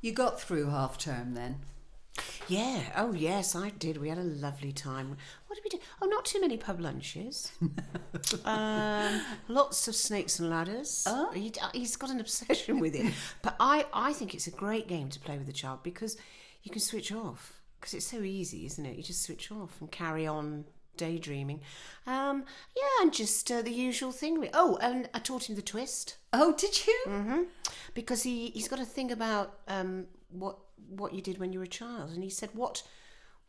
You got through half term then. Yeah. Oh, yes, I did. We had a lovely time. What did we do? Oh, not too many pub lunches. um, lots of snakes and ladders. Oh. He, he's got an obsession with it. But I, I think it's a great game to play with a child because you can switch off. Because it's so easy, isn't it? You just switch off and carry on daydreaming. Um, yeah, and just uh, the usual thing. Oh, and I taught him the twist Oh, did you? Mm. because he he's got to think about um, what what you did when you were a child, and he said what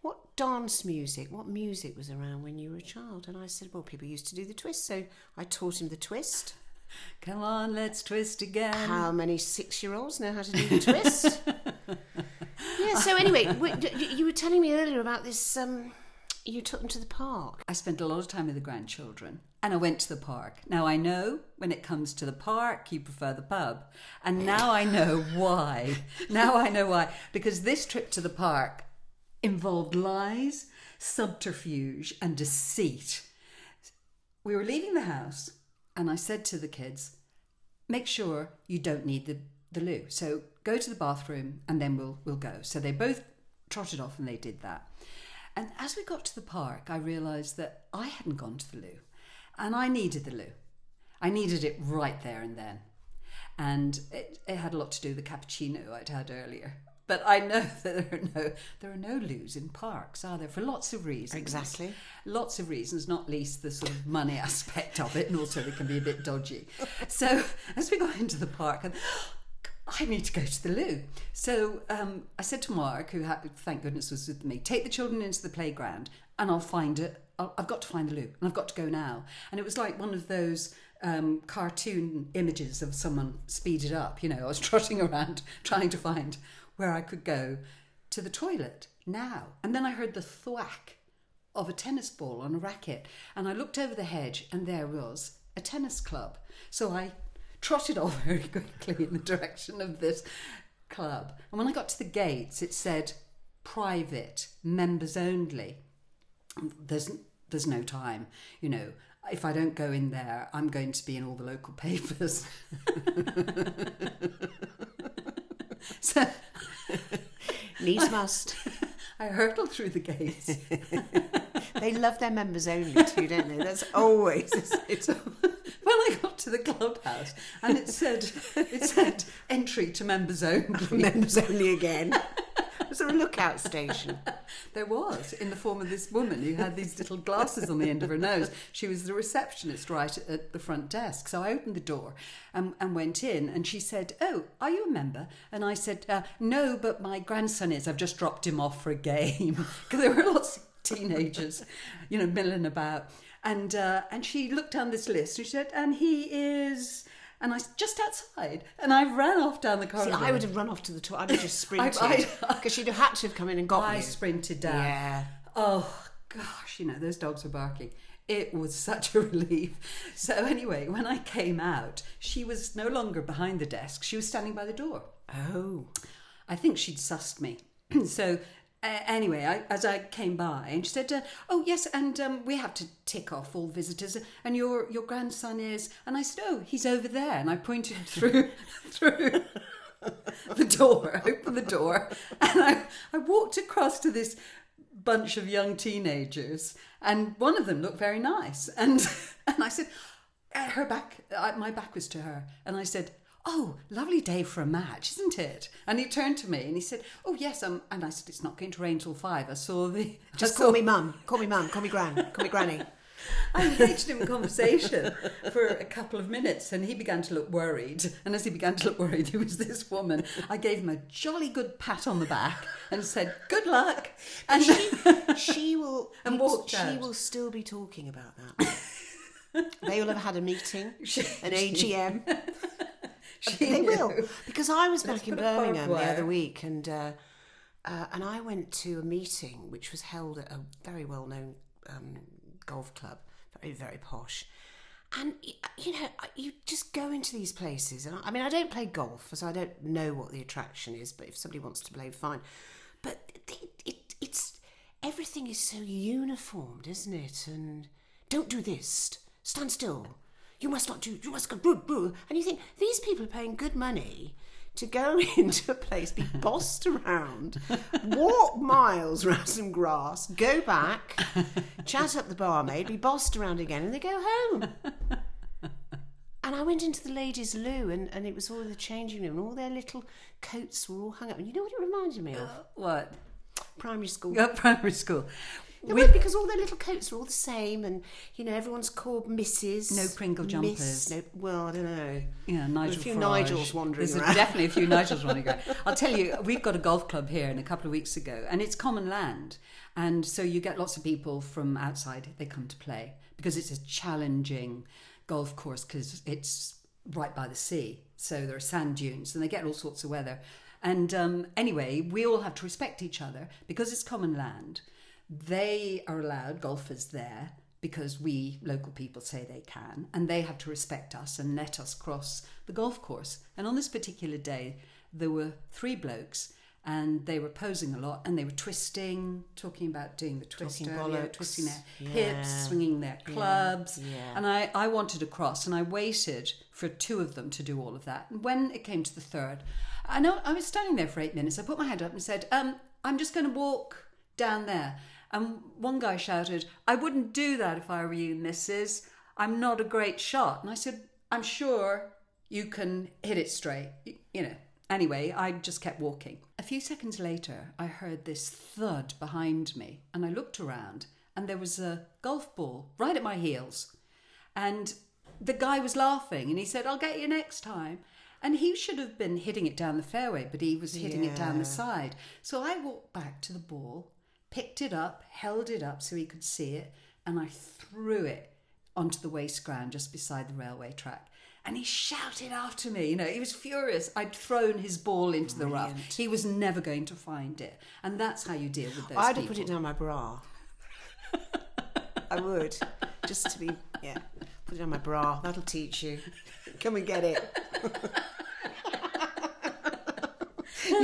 what dance music, what music was around when you were a child, and I said well people used to do the twist, so I taught him the twist. Come on, let's twist again. How many six year olds know how to do the twist? yeah. So anyway, you were telling me earlier about this. Um, you took them to the park. I spent a lot of time with the grandchildren and I went to the park. Now I know when it comes to the park, you prefer the pub. And now I know why. Now I know why. Because this trip to the park involved lies, subterfuge, and deceit. We were leaving the house and I said to the kids, make sure you don't need the, the loo. So go to the bathroom and then we'll we'll go. So they both trotted off and they did that. And as we got to the park, I realised that I hadn't gone to the loo. And I needed the loo. I needed it right there and then. And it, it had a lot to do with the cappuccino I'd had earlier. But I know that there are no there are no loos in parks, are there? For lots of reasons. Exactly. Lots of reasons, not least the sort of money aspect of it, and also they can be a bit dodgy. So as we got into the park, and I need to go to the loo. So um, I said to Mark, who thank goodness was with me, take the children into the playground, and I'll find it. I'll, I've got to find the loo, and I've got to go now. And it was like one of those um, cartoon images of someone speeded up. You know, I was trotting around trying to find where I could go to the toilet now. And then I heard the thwack of a tennis ball on a racket. And I looked over the hedge and there was a tennis club. So I trotted off very quickly in the direction of this club. And when I got to the gates, it said private, members only. There's there's no time, you know. If I don't go in there, I'm going to be in all the local papers. so Needs must. I hurtled through the gates. they love their members only too, don't they? That's always. It's, when I got to the clubhouse and it said it said entry to members only. members only again. Was there a lookout station? There was in the form of this woman who had these little glasses on the end of her nose. She was the receptionist right at, the front desk. So I opened the door and, and went in, and she said, "Oh, are you a member?" And I said, uh, "No, but my grandson is. I've just dropped him off for a game because there were lots of teenagers, you know, milling about." And uh, and she looked down this list and she said, "And he is." And I just outside, and I ran off down the See, corridor. I would have run off to the toilet. I'd have just sprinted because she'd have had to have come in and got I you. sprinted down. Yeah. Oh gosh, you know those dogs were barking. It was such a relief. So anyway, when I came out, she was no longer behind the desk. She was standing by the door. Oh. I think she'd sussed me. so uh, anyway, I, as I came by, and she said, uh, "Oh yes, and um, we have to tick off all visitors. And your your grandson is." And I said, "Oh, he's over there." And I pointed through through the door, opened the door, and I, I walked across to this bunch of young teenagers, and one of them looked very nice, and and I said, uh, her back, uh, my back was to her, and I said. Oh, lovely day for a match, isn't it? And he turned to me and he said, "Oh yes." Um, and I said, "It's not going to rain till five. I saw the Just I call me mum. Call me mum. Call me gran. Call me granny. I engaged him in conversation for a couple of minutes and he began to look worried. And as he began to look worried, there was this woman. I gave him a jolly good pat on the back and said, Good luck. And She she will. And walked She out. will still be talking about that. they will have had a meeting, an AGM. they will because I was back in put a barbed Birmingham the other week and uh, uh, and I went to a meeting which was held at a very well known um, golf club, very very posh. And you know, you just go into these places, and I, I mean, I don't play golf, so I don't know what the attraction is. But if somebody wants to play, fine. But it, it, it's everything is so uniformed, isn't it? And don't do this. Stand still. You must not do. You must go. Boo, boo. And you think these people are paying good money to go into a place, be bossed around, walk miles around some grass, go back, chat up the barmaid, be bossed around again, and they go home. And I went into the ladies' loo, and, and it was all the changing room, and all their little coats were all hung up. And you know what it reminded me of? Uh, what? Primary school. At primary school. No, well, because all their little coats are all the same, and you know everyone's called Mrs. No Pringle Miss, jumpers. no, well, I don't know. Yeah, Nigel a few Farage. Nigels wandering There's around. definitely a few Nigels running around. I'll tell you, we've got a golf club here, and a couple of weeks ago, and it's common land, and so you get lots of people from outside. They come to play because it's a challenging golf course because it's right by the sea, so there are sand dunes, and they get all sorts of weather. And um, anyway, we all have to respect each other because it's common land. They are allowed golfers there because we local people say they can, and they have to respect us and let us cross the golf course. And on this particular day, there were three blokes, and they were posing a lot, and they were twisting, talking about doing the twist Talking earlier, bollocks. twisting their Yeah. hips, swinging their clubs. yeah. And I, I wanted to cross, and I waited for two of them to do all of that. And when it came to the third, I know I was standing there for eight minutes. I put my hand up and said, um, "I'm just going to walk down there." And one guy shouted, "I wouldn't do that if I were you, Mrs. I'm not a great shot." And I said, "I'm sure you can hit it straight." You know. Anyway, I just kept walking. A few seconds later, I heard this thud behind me, and I looked around, and there was a golf ball right at my heels. And the guy was laughing and he said, I'll get you next time. And he should have been hitting it down the fairway, but he was hitting it down the side. So I walked back to the ball, picked it up, held it up so he could see it, and I threw it onto the waste ground just beside the railway track. And he shouted after me. You know, he was furious. I'd thrown his ball into the rough. He was never going to find it. And that's how you deal with those I'd have put it down my bra. I would, just to be yeah. Put it on my bra. That'll teach you. Come and get it.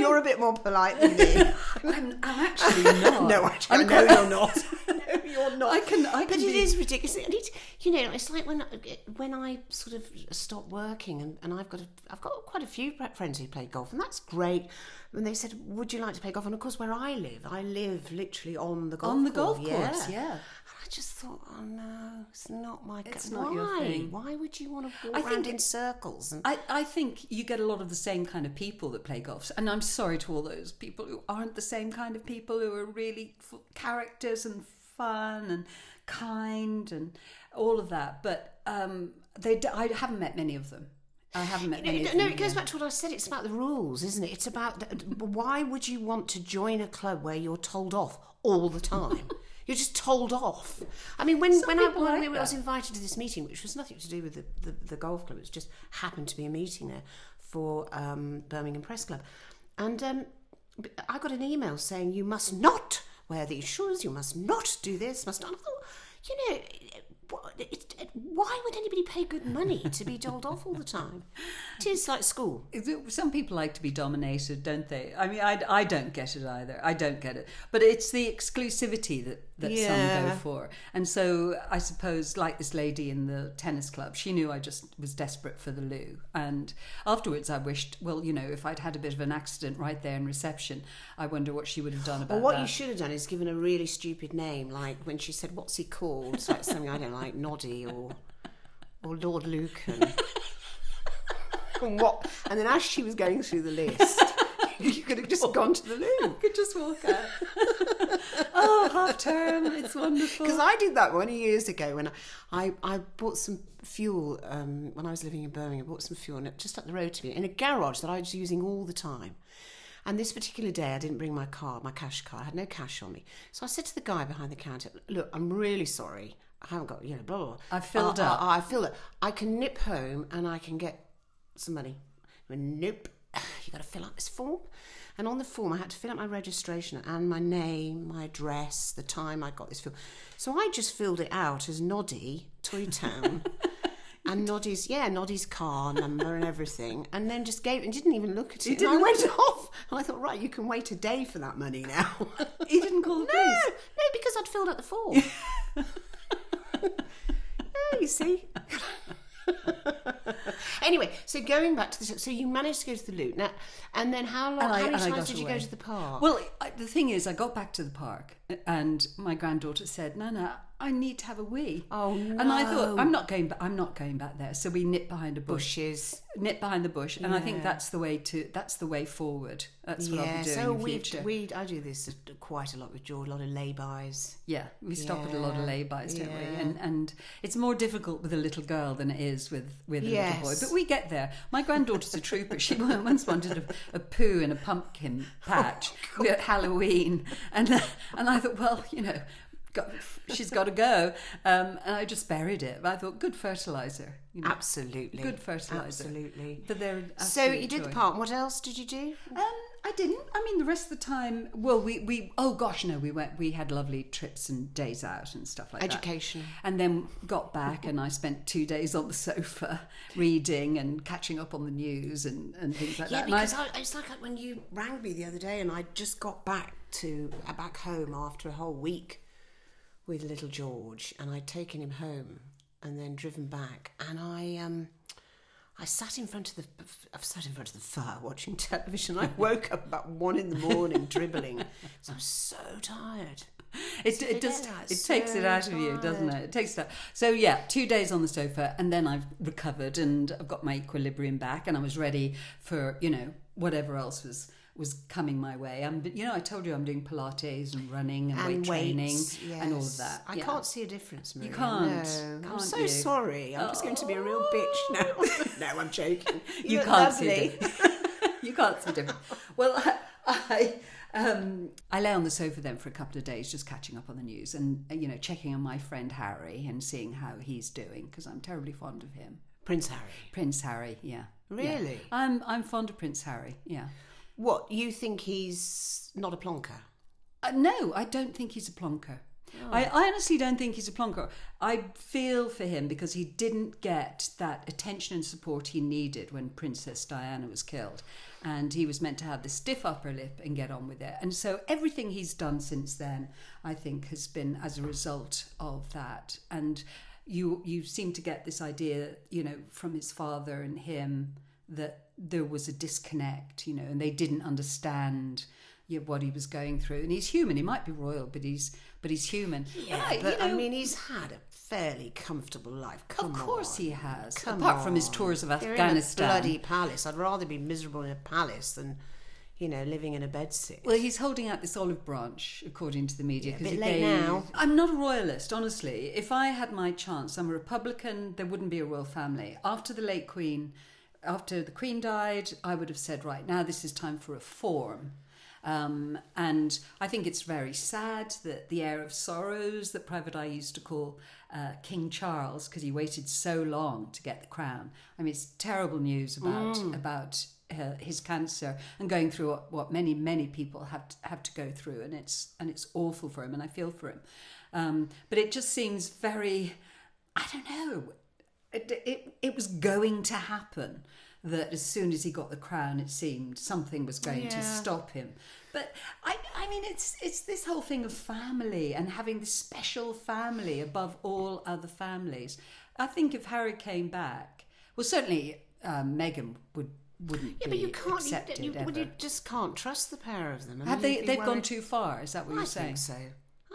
You're a bit more polite than me. I'm, I'm actually not. no, actually, I I'm no, quite- you're not. no, you're not. I can- I but can it be- is ridiculous. And it, you know, it's like when when I sort of stop working, and, and I've got a, I've got quite a few friends who play golf, and that's great. And they said, "Would you like to play golf?" And of course, where I live, I live literally on the golf On the course. golf course, yeah. And I just thought, oh no, it's not my. It's Why? not your thing. Why would you want to I walk around think- in circles? And I, I think you get a lot of the same kind of people that play golf. And I'm sorry to all those people who aren't the same kind of people who are really f- characters and fun and kind and all of that. But um, they, d- I haven't met many of them. I haven't met many No, of no, them. it goes yeah. back to what I said. It's about the rules, isn't it? It's about the, why would you want to join a club where you're told off all the time? You're just told off. I mean, when Some when I, when like I was invited to this meeting, which was nothing to do with the, the, the golf club, it just happened to be a meeting there for um, Birmingham Press Club, and um, I got an email saying you must not wear these shoes, you must not do this, must not. I thought, you know, what- it, it, why would anybody pay good money to be told off all the time? It is like school. Is it- Some people like to be dominated, don't they? I mean, I, I don't get it either. I don't get it. But it's the exclusivity that, that some go for. And so I suppose, like this lady in the tennis club, she knew I just was desperate for the loo. And afterwards, I wished, well, you know, if I'd had a bit of an accident right there in reception, I wonder what she would have done about Or what that. you should have done is given a really stupid name, like when she said, "What's he called?" It's like something I don't like, Noddy or or Lord Lucan. and what? And then as she was going through the list, you could have just gone to the loo. could just walk out. oh, half term, it's wonderful. Because I did that many years ago when I, I bought some fuel um, when I was living in Birmingham. I bought some fuel and just up the road to me in a garage that I was using all the time. And this particular day, I didn't bring my card, my cash card. I had no cash on me. So I said to the guy behind the counter, "Look, I'm really sorry. I haven't got, you know, blah blah." blah. I've filled I- up." I, I filled up. I can nip home and I can get some money. I went, nope. You got to fill out this form. And on the form, I had to fill out my registration and my name, my address, the time I got this fuel. So I just filled it out as Noddy, Toy Town. And Noddy's, yeah, Noddy's car number and everything, and then just gave and didn't even look at it. And I didn't went off, and I thought, right, you can wait a day for that money now. He didn't call the no, police. no, because I'd filled out the form. yeah, you see. Anyway, so going back to the so you managed to go to the loot now, and then how long? And I- how many times did you go to the park? Well, I, the thing is, I got back to the park and my granddaughter said, "Nana, I need to have a wee." Oh, And I thought. I'm not going. Back, I'm not going back there. So we nipped behind a bush. bushes. Nip behind the bush, and I think that's the way to. That's the way forward. That's what I'll be doing so in we future. we I do this quite a lot with George. A lot of lay-bys. yeah, we stop at a lot of Yeah, lay-bys, don't we? And and it's more difficult with a little girl than it is with with a little boy. But we get there. My granddaughter's a trooper. She once wanted a, a poo in a pumpkin patch Oh, at Halloween, and uh, and I thought, well, you know. Got, she's got to go, um, and I just buried it. I thought, good fertilizer, you know. Absolutely, Good fertiliser. Absolutely. But they're So you did the park. What else did you do? Um, I didn't. I mean, the rest of the time, well, we, we oh gosh, no, we went. We had lovely trips and days out and stuff like that. Education. And then got back, and I spent two days on the sofa reading and catching up on the news and, and things like Yeah, that. I- because I, it's like when you rang me the other day, and I just got back to uh, back home after a whole week with little George, and I'd taken him home and then driven back, and I um. I sat in front of the I sat in front of the fire watching television. I woke up about one in the morning dribbling. So I'm so tired. it, it that. it takes it So out of you, doesn't it? It takes it out. So yeah, two days on the sofa, and then I've recovered and I've got my equilibrium back, and I was ready for you know whatever else was was coming my way. I'm you know I told you I'm doing Pilates and running and, And weight training weights, and all of that. I Yeah. can't see a difference, Maria. You can't, No. I'm so you? sorry. I'm just going to be a real bitch now. no, I'm joking. you look can't see lovely. it. you can't see different. Well, I, I um, I lay on the sofa then for a couple of days, just catching up on the news and you know checking on my friend Harry and seeing how he's doing because I'm terribly fond of him. Prince Harry. Prince Harry, yeah. Yeah. Really? I'm I'm fond of Prince Harry, yeah. What you think he's not a plonker? Uh, no, I don't think he's a plonker. Oh. I, I honestly don't think he's a plonker. I feel for him because he didn't get that attention and support he needed when Princess Diana was killed. And he was meant to have the stiff upper lip and get on with it. And so everything he's done since then, I think, has been as a result of that. And you you seem to get this idea, you know, from his father and him that there was a disconnect, you know, and they didn't understand yeah, what he was going through. And he's human. He might be royal, but he's but he's human. Yeah, I- you but I mean, he's had a fairly comfortable life. Come of course on. he has. Come apart from his tours of You're Afghanistan. Bloody palace. I'd rather be miserable in a palace than, you know, living in a bedsit. Well, he's holding out this olive branch, according to the media. Yeah, a bit late gave- now. I'm not a royalist, honestly. If I had my chance, I'm a Republican. There wouldn't be a royal family. After the late Queen, after the Queen died, I would have said, right now, this is time for reform. Um, and I think it's very sad that the heir of sorrows that Private Eye used to call uh, King Charles, because he waited so long to get the crown. I mean, it's terrible news about about uh, his cancer and going through what, what many many people have to, have to go through, and it's and it's awful for him, and I feel for him. Um, but it just seems very, I don't know. It, it, it was going to happen that as soon as he got the crown, it seemed something was going to stop him. But I, I mean, it's it's this whole thing of family and having this special family above all other families. I think if Harry came back, well, certainly um, Meghan would wouldn't yeah, be but you can't. accepted You, you, well, you just can't trust the pair of them. I Have mean, they? They've gone too far. Is that what you're saying? I think so.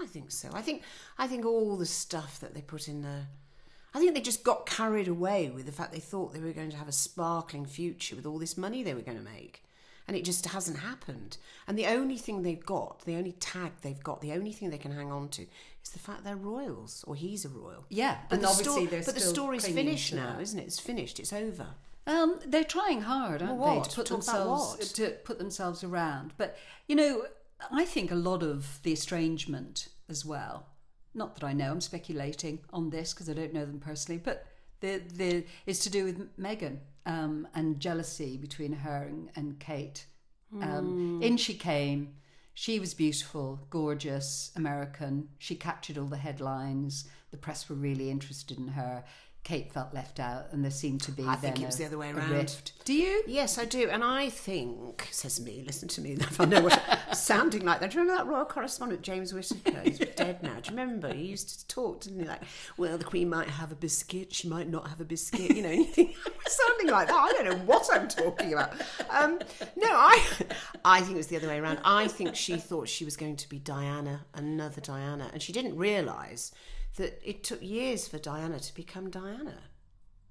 I think so. I think I think all the stuff that they put in there. I think they just got carried away with the fact they thought they were going to have a sparkling future with all this money they were going to make. And it just hasn't happened. And the only thing they've got, the only tag they've got, the only thing they can hang on to is the fact they're royals or he's a royal. Yeah, But and the obviously sto- but the story's finished now, isn't it? It's finished. It's over. Um, they're trying hard, aren't Well, they, to put Talk themselves to put themselves around. But you know, I think a lot of the estrangement as well. Not that I know, I'm speculating on this because I don't know them personally, but the the is to do with Meghan um, and jealousy between her and, and Kate. Um, Hmm. In she came. She was beautiful, gorgeous, American. She captured all the headlines. The press were really interested in her. Kate felt left out, and there seemed to be I think it was a- the other way around. rift. Do you? Yes, I do, and I think says me. Listen to me. If I know what sounding like that. Do you remember that royal correspondent James Whittaker? He's dead now. Do you remember? He used to talk, didn't he? Like, well, the Queen might have a biscuit, she might not have a biscuit. You know, anything sounding like that. I don't know what I'm talking about. Um, no, I, I think it was the other way around. I think she thought she was going to be Diana, another Diana, and she didn't realise that it took years for Diana to become Diana.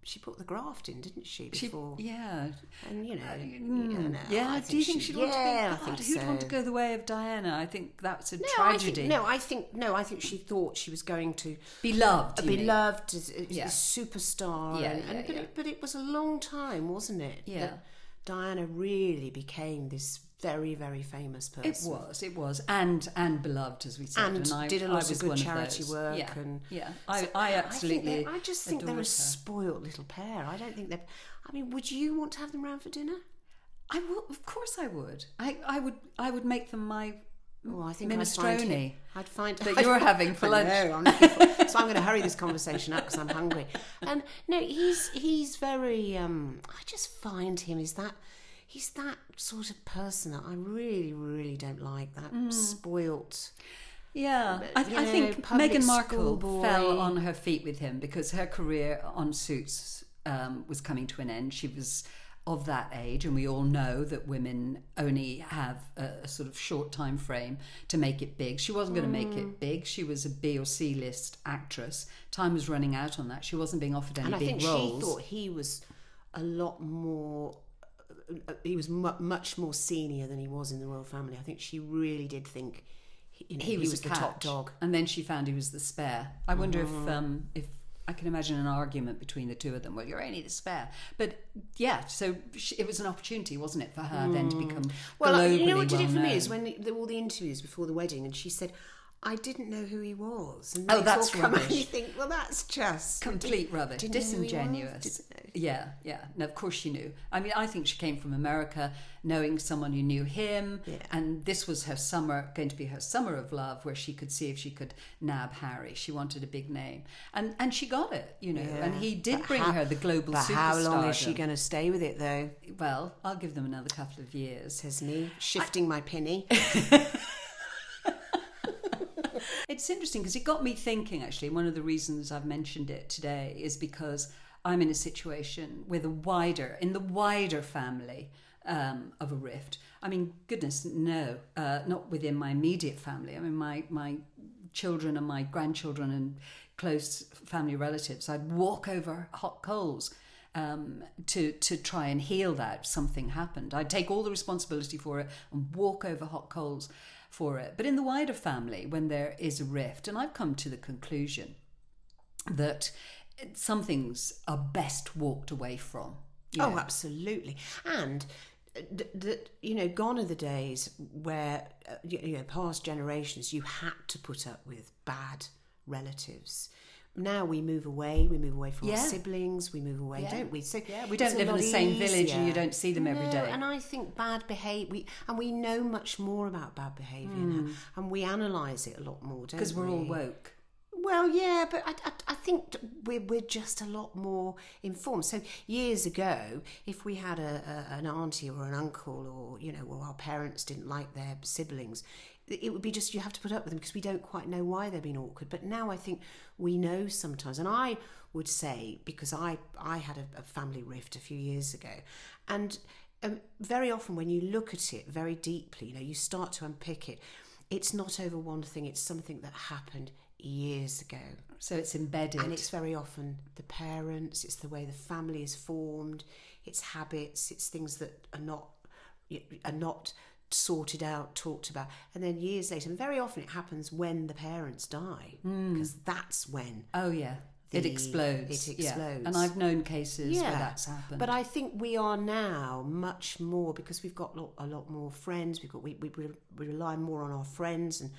She put the graft in, didn't she? She, Before, yeah. and you know, Mm, yeah. Do you think she- she'd want yeah, to be? I God, who'd want to go the way of Diana? I think that's a No, tragedy. I think, no, I think no, I think she thought she was going to Be loved. be mean? loved as, as Yeah. a superstar. Yeah, and, yeah, and, but. It, but it was a long time, wasn't it? Yeah. that Diana really became this very, very famous person. It was, it was, and and beloved as we said, And I, did a lot of good charity those. work Yeah, and- yeah, I, So I absolutely. they're- I just think they're a her. spoilt little pair. I don't think they're. I mean, would you want to have them round for dinner? I will, of course, I would. I, I would, I would make them my Oh, I think I'd find minestrone I'd find that you're having for lunch. know, I'm for- so I'm going to hurry this conversation up because I'm hungry. And no, he's he's very. Um, I just find him is that he's that sort of person that I really really don't like. That Mm. spoilt. Yeah, I, you I think Meghan Markle schoolboy. fell on her feet with him because her career on Suits um, was coming to an end. She was of that age, and we all know that women only have a, a sort of short time frame to make it big. She wasn't going to make Mm. it big. She was a B or C list actress. Time was running out on that. She wasn't being offered any And I big think roles. she thought he was a lot more. Uh, He was mu- much more senior than he was in the royal family. I think she really did think he, you know, he was, the top dog. Mm. and then she found he was the spare. I wonder if um, if I can imagine an argument between the two of them. Well, you're only the spare, but yeah. So she, it was an opportunity, wasn't it, for her then to become Mm. Well, you know what did well it for me is when the, all the interviews before the wedding, and she said, "I didn't know who he was." And Oh, that's rubbish. and you think, well, that's just Complete rubbish, didn't know who he was, disingenuous. Yeah, yeah. No, of course she knew. I mean, I think she came from America, knowing someone who knew him, Yeah. and this was her summer, going to be her summer of love, where she could see if she could nab Harry. She wanted a big name, and and she got it, you know. And he did But bring how- her the global But how long is she going to stay with it, though? Well, I'll give them another couple of years. Says me, shifting my penny. It's interesting because it got me thinking, actually. One of the reasons I've mentioned it today is because I'm in a situation with a wider, in the wider family um, of a rift. I mean, goodness, no, uh, not within my immediate family. I mean, my, my children and my grandchildren and close family relatives, I'd walk over hot coals um, to to try and heal that something happened. I'd take all the responsibility for it and walk over hot coals for it. But in the wider family, when there is a rift, and I've come to the conclusion that some things are best walked away from. Oh, absolutely. And that you know, gone are the days where uh, you know, past generations, you had to put up with bad relatives. Now we move away. We move away from our siblings. We move away, Yeah. don't we? So Yeah, we don't live in the same village and you don't see them every No, day. And I think bad behaviour. We and we know much more about bad behaviour now, hmm. and we analyse it a lot more, don't we? because we're all woke. Well, yeah, but I, I, I think we're, we're just a lot more informed. So years ago, if we had a, a, an auntie or an uncle, or you know, or our parents didn't like their siblings, it would be just you have to put up with them because we don't quite know why they're being awkward. But now I think we know sometimes, and I would say because I I had a, a family rift a few years ago, and um, very often when you look at it very deeply, you know, you start to unpick it. It's not over one thing; it's something that happened years ago. So it's embedded. And it's very often the parents, it's the way the family is formed, it's habits, it's things that are not are not sorted out, talked about. And then years later, and very often it happens when the parents die, hmm. because that's when oh, yeah. it explodes. it yeah. explodes. And I've known cases where that's happened. But I think we are now much more because we've got a lot more friends. We've got we, we we rely more on our friends and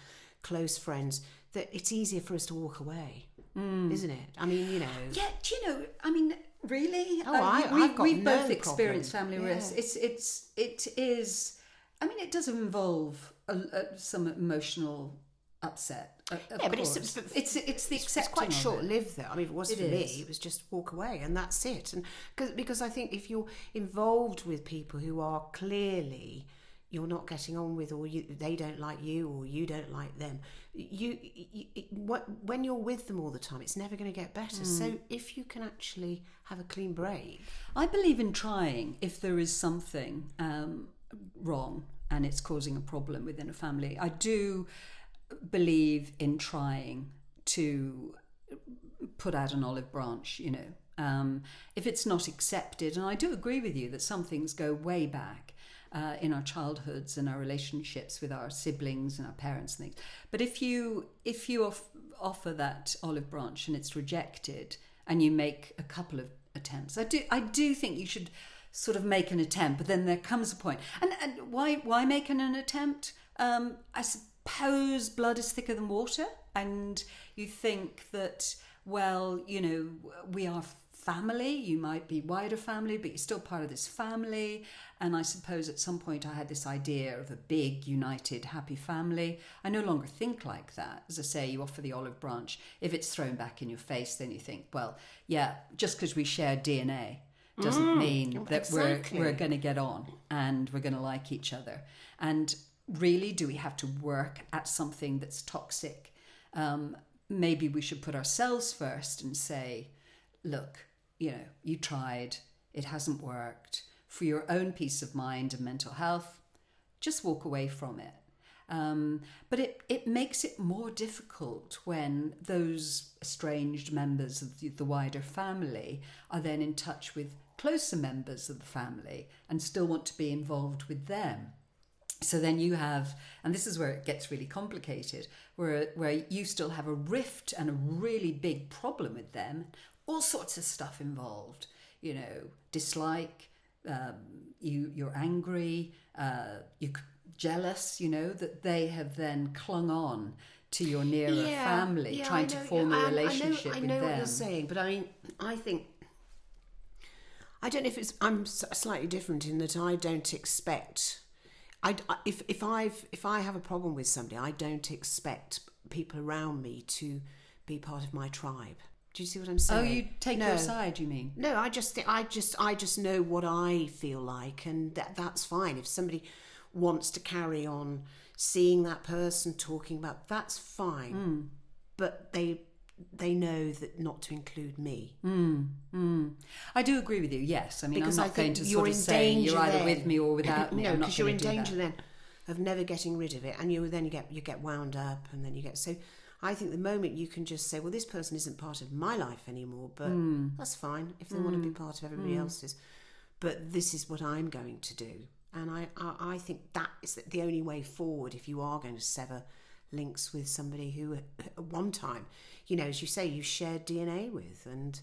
close friends. That it's easier for us to walk away, hmm. isn't it? I mean, you know. Yeah, do you know? I mean, really? Oh, I- we, I've got we've no both experienced family Yeah. risks. It's it's it is. I mean, it does involve a, a, some emotional upset. Of, Yeah, but it's- it's- it's it's the it's accepting quite short lived though. I mean, if it was It for is. me, it was just walk away and that's it. And cause, because I think if you're involved with people who are clearly you're not getting on with, or you, they don't like you, or you don't like them, you, you, what, when you're with them all the time, it's never going to get better. So Hmm. if you can actually have a clean break, I believe in trying if there is something um, wrong and it's causing a problem within a family. I do believe in trying to put out an olive branch, you know. Um, if it's not accepted, and I do agree with you that some things go way back uh, in our childhoods and our relationships with our siblings and our parents and things. But if you if you off- offer that olive branch and it's rejected, and you make a couple of attempts, I do I do think you should sort of make an attempt. But then there comes a point. and and why why make an, an attempt? Um, I suppose blood is thicker than water, and you think that well, you know, we are family. You might be wider family, but you're still part of this family. And I suppose at some point I had this idea of a big, united, happy family. I no longer think like that. As I say, you offer the olive branch. If it's thrown back in your face, then you think, well, yeah, just because we share DNA doesn't mean that exactly. we're we're going to get on and we're going to like each other. And really, do we have to work at something that's toxic? Um, maybe we should put ourselves first and say, look, you know, you tried, it hasn't worked. For your own peace of mind and mental health, just walk away from it. Um, but it, it makes it more difficult when those estranged members of the, the wider family are then in touch with closer members of the family and still want to be involved with them. So then you have, and this is where it gets really complicated, where where you still have a rift and a really big problem with them, all sorts of stuff involved. You know, dislike, um, you you're angry, uh, you c- jealous. You know that they have then clung on to your nearer family, yeah, trying I to form yeah, a I- relationship I know, I with know them. you're saying, but I I think I don't know if it's. I'm slightly different in that I don't expect. I if if I've if I have a problem with somebody, I don't expect people around me to be part of my tribe. Do you see what I'm saying? oh, you take no. your side, you mean? No, I just I just I just know what I feel like, and that that's fine. If somebody wants to carry on seeing that person talking about, that's fine. Hmm. But they they know that not to include me. Hmm, hmm. I do agree with you. Yes, I mean Because I'm not going to sort of say you're either then. with me or without me. no, because you're in danger that. then of never getting rid of it, and you then you get you get wound up, and then you get so. I think the moment you can just say, "Well, this person isn't part of my life anymore," but Hmm. that's fine if they want to be hmm. part of everybody else's. But this is what I'm going to do, and I, I I think that is the only way forward if you are going to sever links with somebody who at one time, you know, as you say, you shared DNA with and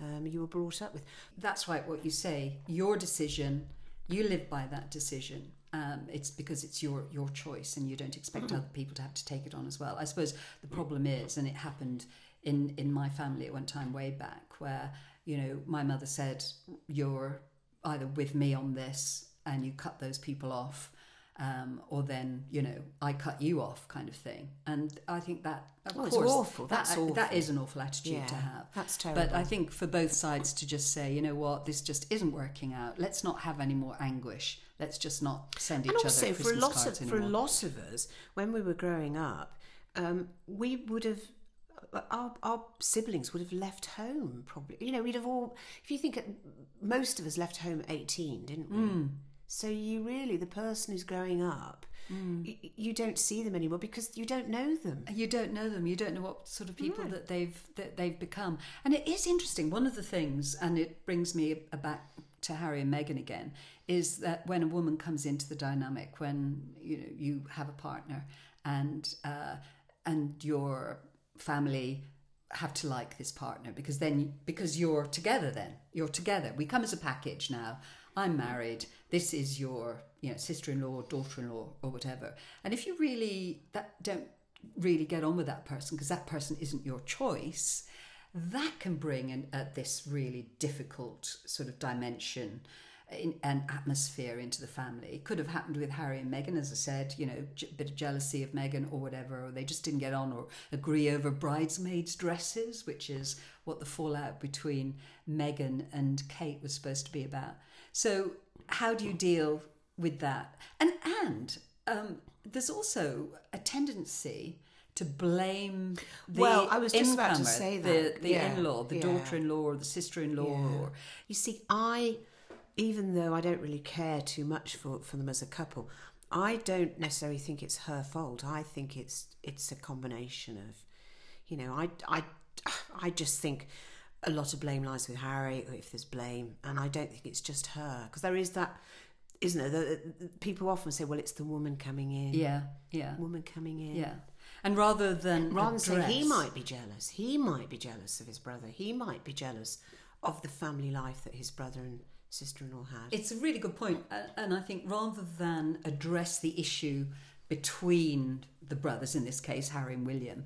um, you were brought up with. That's right. What you say, your decision, you live by that decision. Um, it's because it's your your choice, and you don't expect Mm-hmm. other people to have to take it on as well. I suppose the problem is, and it happened in in my family at one time way back, where you know my mother said, "You're either with me on this," and you cut those people off. Um, or then you know I cut you off, kind of thing, and I think that of Oh, course awful. That's that, awful. that is an awful attitude Yeah, to have. that's terrible. But. I think for both sides to just say, you know what, this just isn't working out. Let's not have any more anguish. Let's just not send each and also other for a lot cards of for a lot of us when we were growing up um, we would have our, our siblings would have left home probably you know we'd have all if you think it, most of us left home at 18 didn't we Hmm. So you really the person who's growing up Hmm. y- you don't see them anymore because you don't know them you don't know them. You don't know what sort of people that they've that they've become. And it is interesting. One of the things, and it brings me back to Harry and Meghan again, is that when a woman comes into the dynamic, when you know you have a partner, and uh, and your family have to like this partner because then because you're together then you're together we come as a package now i'm married this is your you know sister-in-law daughter-in-law or whatever and if you really that don't really get on with that person because that person isn't your choice that can bring in uh, this really difficult sort of dimension in, an atmosphere into the family. It could have happened with Harry and Meghan, as I said, you know, a bit of jealousy of Meghan or whatever, or they just didn't get on or agree over bridesmaids' dresses, which is what the fallout between Meghan and Kate was supposed to be about. So, how do you deal with that? And and um, there's also a tendency to blame the Well, I was just about to say the, that. the Yeah, in-law, the yeah. daughter-in-law, or the sister-in-law, Yeah. or You see, I, even though I don't really care too much for, for them as a couple, I don't necessarily think it's her fault. I think it's it's a combination of, you know, I I I just think a lot of blame lies with Harry, if there's blame, and I don't think it's just her because there is that, isn't it? The, the- people often say, well, it's the woman coming in, yeah, yeah, woman coming in, yeah. And rather than Rather than saying he might be jealous, he might be jealous of his brother, he might be jealous of the family life that his brother and sister in law had. It's a really good point, uh, and I think rather than address the issue between the brothers, in this case Harry and William,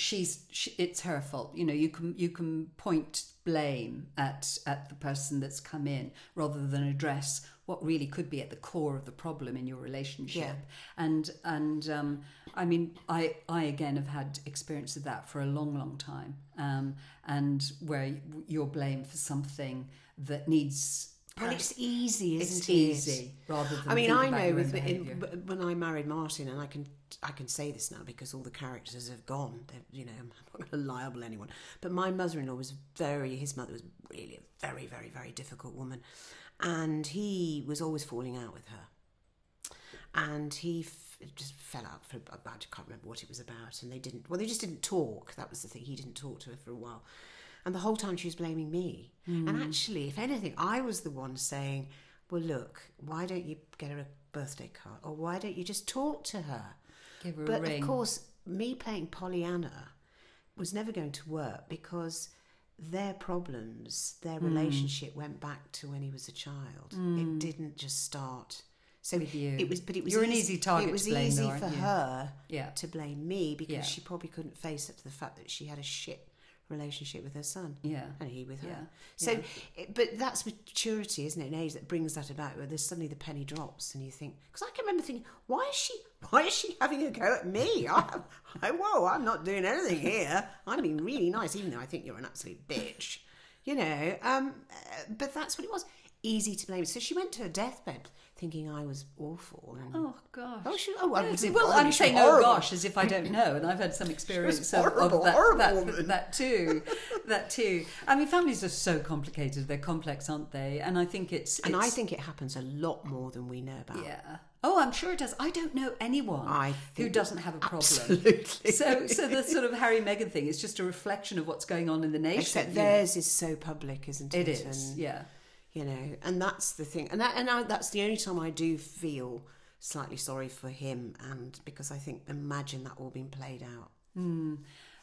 she's she, it's her fault. You know, you can you can point blame at at the person that's come in rather than address what really could be at the core of the problem in your relationship. Yeah. And and um, I mean, I I again have had experience of that for a long, long time, um, and where you're blamed for something that needs. well, it's easy, isn't It's it? easy rather than. I mean, I know with in, when I married Martin, and I can I can say this now because all the characters have gone. They're, you know, I'm not going to libel anyone. But my mother-in-law was very. His mother was really a very, very, very difficult woman, and he was always falling out with her. And he f- just fell out for. I can't remember what it was about, and they didn't. Well, they just didn't talk. That was the thing. He didn't talk to her for a while. And the whole time she was blaming me. And hmm. actually, if anything, I was the one saying, Well, look, why don't you get her a birthday card? Or why don't you just talk to her? Give her a But ring. of course, me playing Pollyanna was never going to work because their problems, their Hmm. relationship went back to when he was a child. It didn't just start. So With you. it was, but it was You're an easy- easy target It was to blame, easy though, for her Yeah. to blame me because Yeah. she probably couldn't face up to the fact that she had a shit relationship with her son Yeah. and he with her. Yeah, So, yeah. it, but that's maturity, isn't it? An age that brings that about, where there's suddenly the penny drops, and you think, because I can remember thinking, why is she, why is she having a go at me? I, I, whoa, I'm not doing anything here. I'm being really nice, even though I think you're an absolute bitch, you know. Um, uh, but that's what it was. Easy to blame. So she went to her deathbed thinking I was awful. And, Oh gosh. Oh, she- oh, well. I'm saying was oh gosh as if I don't know, and I've had some experience of, horrible, of that, that, that too. That too. I mean, families are so complicated; they're complex, aren't they? And I think it's, and I think it happens a lot more than we know about. yeah. Oh, I'm sure it does. I don't know anyone who doesn't have a problem. absolutely. So, so the sort of Harry Meghan thing is just a reflection of what's going on in the nation. Except know. theirs is so public, isn't it? It is, And, yeah. You know, and that's the thing, and that, and I, that's the only time I do feel slightly sorry for him, and because I think, imagine that all being played out. Hmm.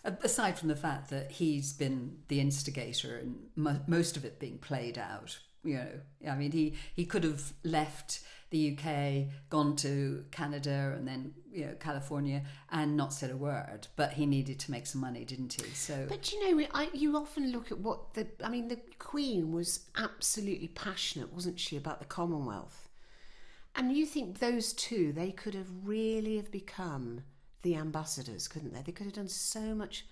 A- Aside from the fact that he's been the instigator and mo- most of it being played out, you know, I mean, he, he could have left the UK, gone to Canada and then, you know, California and not said a word, but he needed to make some money, didn't he? So, But you know, I, you often look at what the, I mean, the Queen was absolutely passionate, wasn't she, about the Commonwealth? And you think those two, they could have really have become the ambassadors, couldn't they? They could have done so much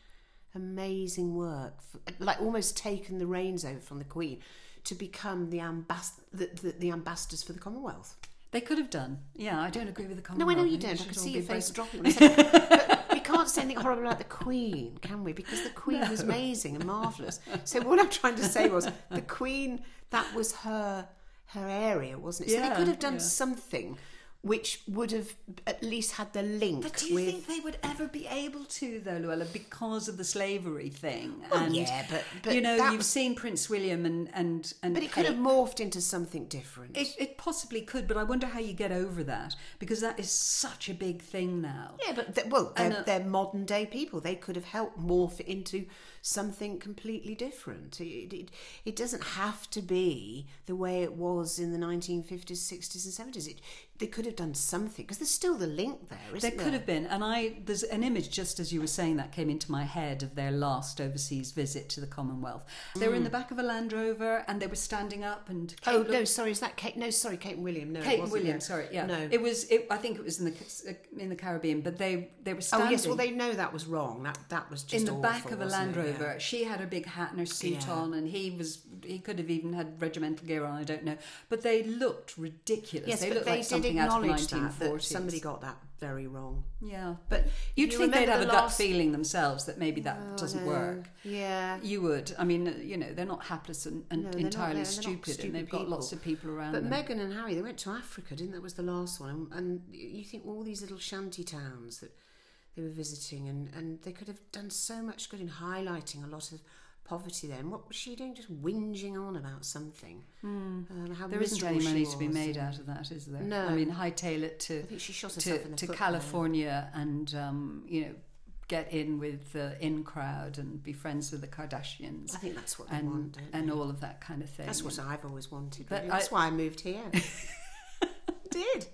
amazing work, for, like almost taken the reins over from the Queen to become the, ambas- the, the, the ambassadors for the Commonwealth. they could have done. Yeah, I don't agree with the Commonwealth. No, I know you don't. I can see your face dropping. when I said that. but we can't say anything horrible about the Queen, can we? Because the Queen was amazing and marvellous. So what I'm trying to say was the Queen, that was her her area, wasn't it? So Yeah, they could have done yeah. something which would have at least had the link But do you with. think they would ever be able to, though, Llewela, because of the slavery thing? Well, and yeah, but- but you know, you've was- seen Prince William and and and but it could have morphed into something different. It, it possibly could, but I wonder how you get over that because that is such a big thing now. Yeah, but th- well, they're, And, uh, they're modern day people. They could have helped morph it into something completely different. It, it, it doesn't have to be the way it was in the 1950s, 60s, and 70s. It, they could have done something because there's still the link there, isn't There there? could have been, and I there's an image just as you were saying that came into my head of their last overseas visit to the Commonwealth. They were in the back of a Land Rover and they were standing up and Kate Mm. Oh looked- no, sorry, is that Kate? No, sorry, Kate and William. No, Kate and William, no. sorry, yeah, No. it was. It, I think it was in the in the Caribbean, but they they were standing. Oh yes, well they know that was wrong. That that was just in the back of a Land? Rover. Yeah. She had a big hat and her suit Yeah. on, and he was he could have even had regimental gear on. I don't know, but they looked ridiculous. Yes, they but looked they like did something out of the acknowledge that, that somebody got that very wrong. yeah, But you'd you think they'd have a the gut feeling themselves that maybe that Oh, doesn't no. work. Yeah. You would. I mean, you know, they're not hapless and, and No, entirely not stupid, stupid and they've got lots of people around But them. Meghan and Harry, they went to Africa, didn't? That was the last one. And, and you think all these little shanty towns that they were visiting, and, and they could have done so much good in highlighting a lot of poverty then, what was she doing? Just whinging on about something. Um, how there isn't any money to be made out of that, is there? No. I mean, hightail it to I think she shot to, herself in the to. California and um, you know get in with the in crowd and be friends with the Kardashians I think that's what and want, and all of that kind of thing. That's what I've always wanted. But really. I- That's why I moved here. Did.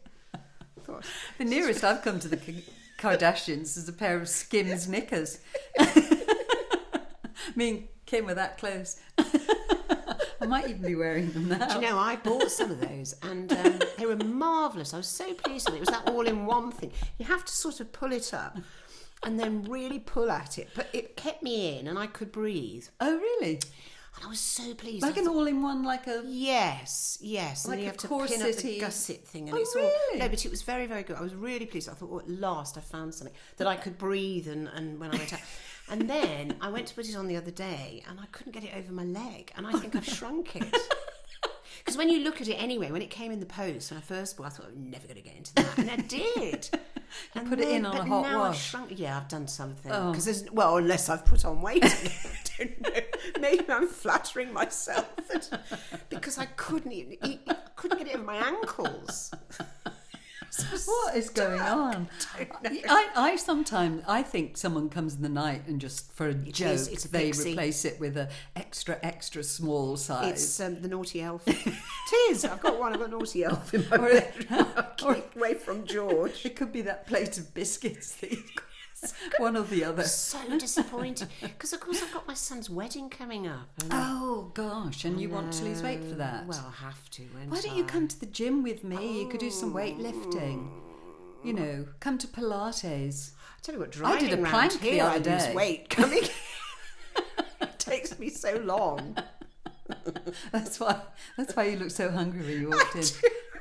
Thought, the nearest I've come to the Kardashians is a pair of Skims knickers. I and Kim were that close. I might even be wearing them now. Do you know, I bought some of those and um, they were marvellous. I was so pleased with it. It was that all in one thing. You have to sort of pull it up and then really pull at it. But it kept me in and I could breathe. oh, really? And I was so pleased. Like an thought, all-in-one, like a Yes, yes. Like and you have to pin up the gusset thing, and Oh, it's all really? no. But it was very, very good. I was really pleased. I thought, oh, at last, I found something that I could breathe, and, and when I went out, and then I went to put it on the other day, and I couldn't get it over my leg, and I think I've shrunk it. Because when you look at it anyway, when it came in the post when I first bought, I thought I'm never going to get into that, and I did. And put it in on a hot now I've wash. shrunk. Yeah, I've done something. Oh. Because there's well, unless I've put on weight. I don't know. Maybe I'm flattering myself because I couldn't even, I couldn't get it in my ankles. What is going on? I, I sometimes I think someone comes in the night and just for a joke is, a they pixie. replace it with a extra extra small size. It's um, the naughty elf. it is. I've got one. I've got a naughty elf in my Or- bedroom. Keep away from George. it could be that plate of biscuits that you've got. one or the other. So disappointed because, of course, I've got my son's wedding coming up. Oh gosh, and you want to lose weight for that? Well, I have to. won't Why don't you come to the gym with me? You could do some weightlifting. You know, come to Pilates. I tell you what, I did a driving plank the here, other I lose day. weight coming. it takes me so long. That's why. That's why you look so hungry when you walked in.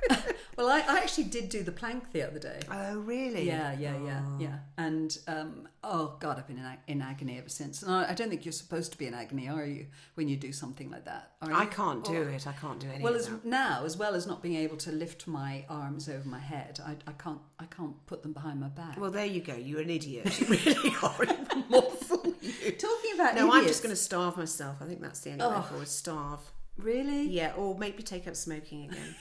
well, I, I actually did do the plank the other day. Oh, really? Yeah, yeah, yeah, yeah. And um, oh god, I've been in, ag- in agony ever since. And I, I don't think you're supposed to be in agony, are you, when you do something like that? I can't do it. I can't do any Well, as now, as well as not being able to lift my arms over my head, I, I can't. I can't put them behind my back. Well, there you go. You're an idiot. You really are. More fool you. talking about No, I'm just going to starve myself. I think that's the only way Oh. forward. Starve. really. Yeah, or maybe take up smoking again.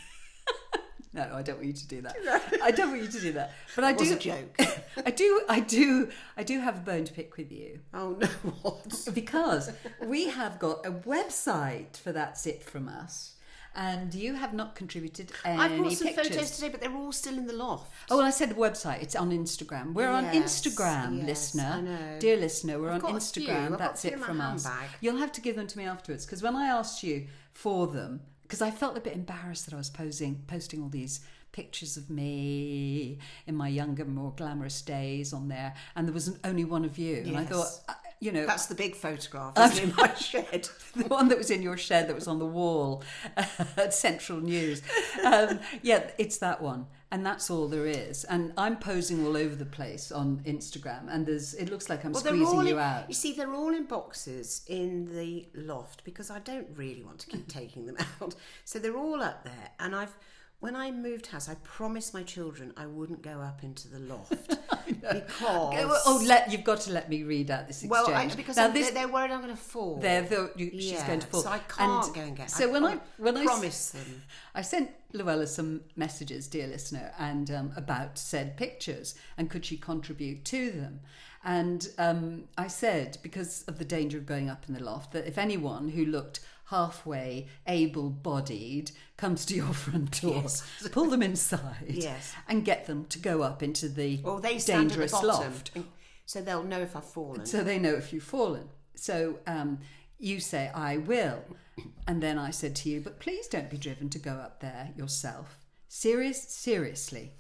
No, I don't want you to do that. I don't want you to do that. But I do. a joke. I do. I do. I do have a bone to pick with you. Oh no, what? because we have got a website for That's It From Us, and you have not contributed any I've brought some pictures. photos today, but they're all still in the loft. Oh, well, I said the website. It's on Instagram. We're on Yes, Instagram, yes, listener. I know. Dear listener, we're I've on got a few. Instagram. Got That's a few it in my from us. handbag. You'll have to give them to me afterwards because when I asked you for them, because I felt a bit embarrassed that I was posing, posting all these pictures of me in my younger, more glamorous days on there, and there was only one of you, and I thought, uh, you know, That's the big photograph, in my shed? the one that was in your shed that was on the wall at Central News. Um, yeah, it's that one, and that's all there is. And I'm posing all over the place on Instagram, and there's it looks like I'm Well, squeezing you in, out. You see, they're all in boxes in the loft because I don't really want to keep taking them out. So they're all up there, and I've. When I moved house, I promised my children I wouldn't go up into the loft because Oh, oh, let you've got to let me read out this exchange. well, I, because now this, they're worried I'm going to fall. they're the, you, she's going to fall. So I can't And go and get. So when I when I s- promise them, I sent Llewela some messages, dear listener, and um, about said pictures, and could she contribute to them? And um, I said, because of the danger of going up in the loft, that if anyone who looked halfway able-bodied comes to your front door, Yes. pull them inside, Yes. and get them to go up into the Or they stand dangerous at the bottom, loft, so they'll know if I've fallen. so they know if you've fallen. So um, you say, "I will," and then I said to you, "But please don't be driven to go up there yourself. Serious, seriously."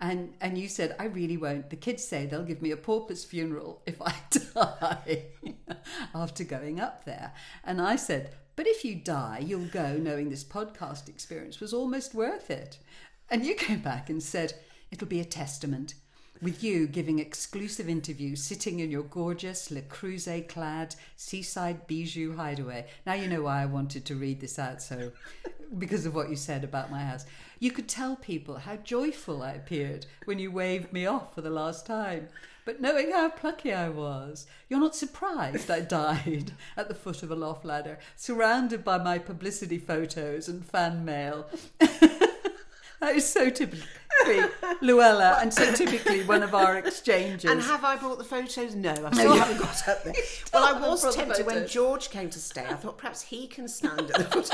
And and you said, "I really won't." The kids say they'll give me a pauper's funeral if I die after going up there. And I said, "But if you die, you'll go knowing this podcast experience was almost worth it." And you came back and said, "It'll be a testament." with you giving exclusive interviews sitting in your gorgeous Le Creuset clad seaside bijou hideaway. Now you know why I wanted to read this out so because of what you said about my house. You could tell people how joyful I appeared when you waved me off for the last time. But knowing how plucky I was, you're not surprised I died at the foot of a loft ladder, surrounded by my publicity photos and fan mail. that is so typically Llewela, and so typically one of our exchanges. And have I brought the photos? No, I still haven't got up there. well, I was tempted when. George came to stay. I thought perhaps he can stand at the foot.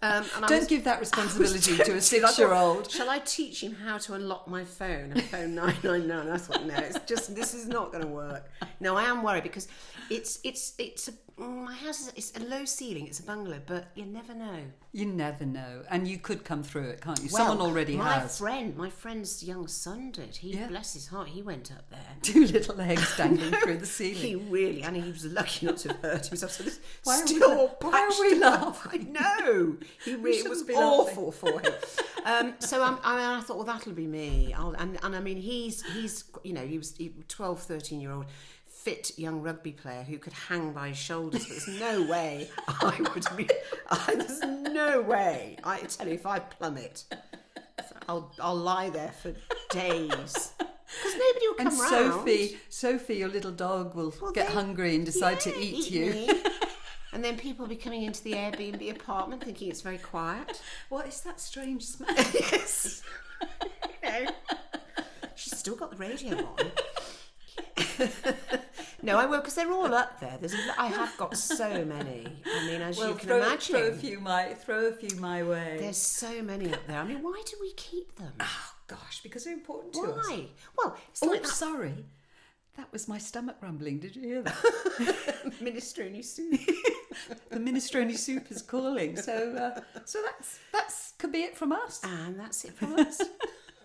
Um, and Don't was- give that responsibility to a tempted. I thought, six-year-old. Shall I teach him how to unlock my phone and phone nine nine nine? I thought no, it's just this is not going to work. No, I am worried because it's it's it's a, my house is it's a low ceiling. It's a bungalow, but you never know. You never know, and you could come through it, can't you? Well, Someone already my has. friend, my friend's young son did. He Yeah. bless his heart, he went up there. Two little legs dangling through the ceiling. He ceiling. really, and he was lucky not to have hurt himself. So this Why are we still la- all why are we laughing? I know. He really it shouldn't was be awful for him. Um, so um, I, mean, I thought, well, that'll be me. I'll, and, and I mean, he's he's you know he was he, 12, 13 year old fit young rugby player who could hang by his shoulders. But there's no way I would be. I, there's no way. I tell you, if I plummet, I'll I'll lie there for days. Because nobody will come And round. Sophie, Sophie, your little dog, will Well, get they- hungry and decide Yeah, to eat, eat you. and then people will be coming into the Airbnb apartment thinking it's very quiet. What is that strange smell? yes. you know. She's still got the radio on. no, I will because they're all up there. There's a, I have got so many. I mean, as well, you can throw, imagine, throw a few my throw a few my way. there's so many up there. I mean, why do we keep them? Oh gosh, because they're important to us. Why? Well, it's Oh, like that sorry. That was my stomach rumbling. Did you hear that? minestrone soup. the minestrone soup is calling. So, uh, so that's that's could be it from us. and that's it from us.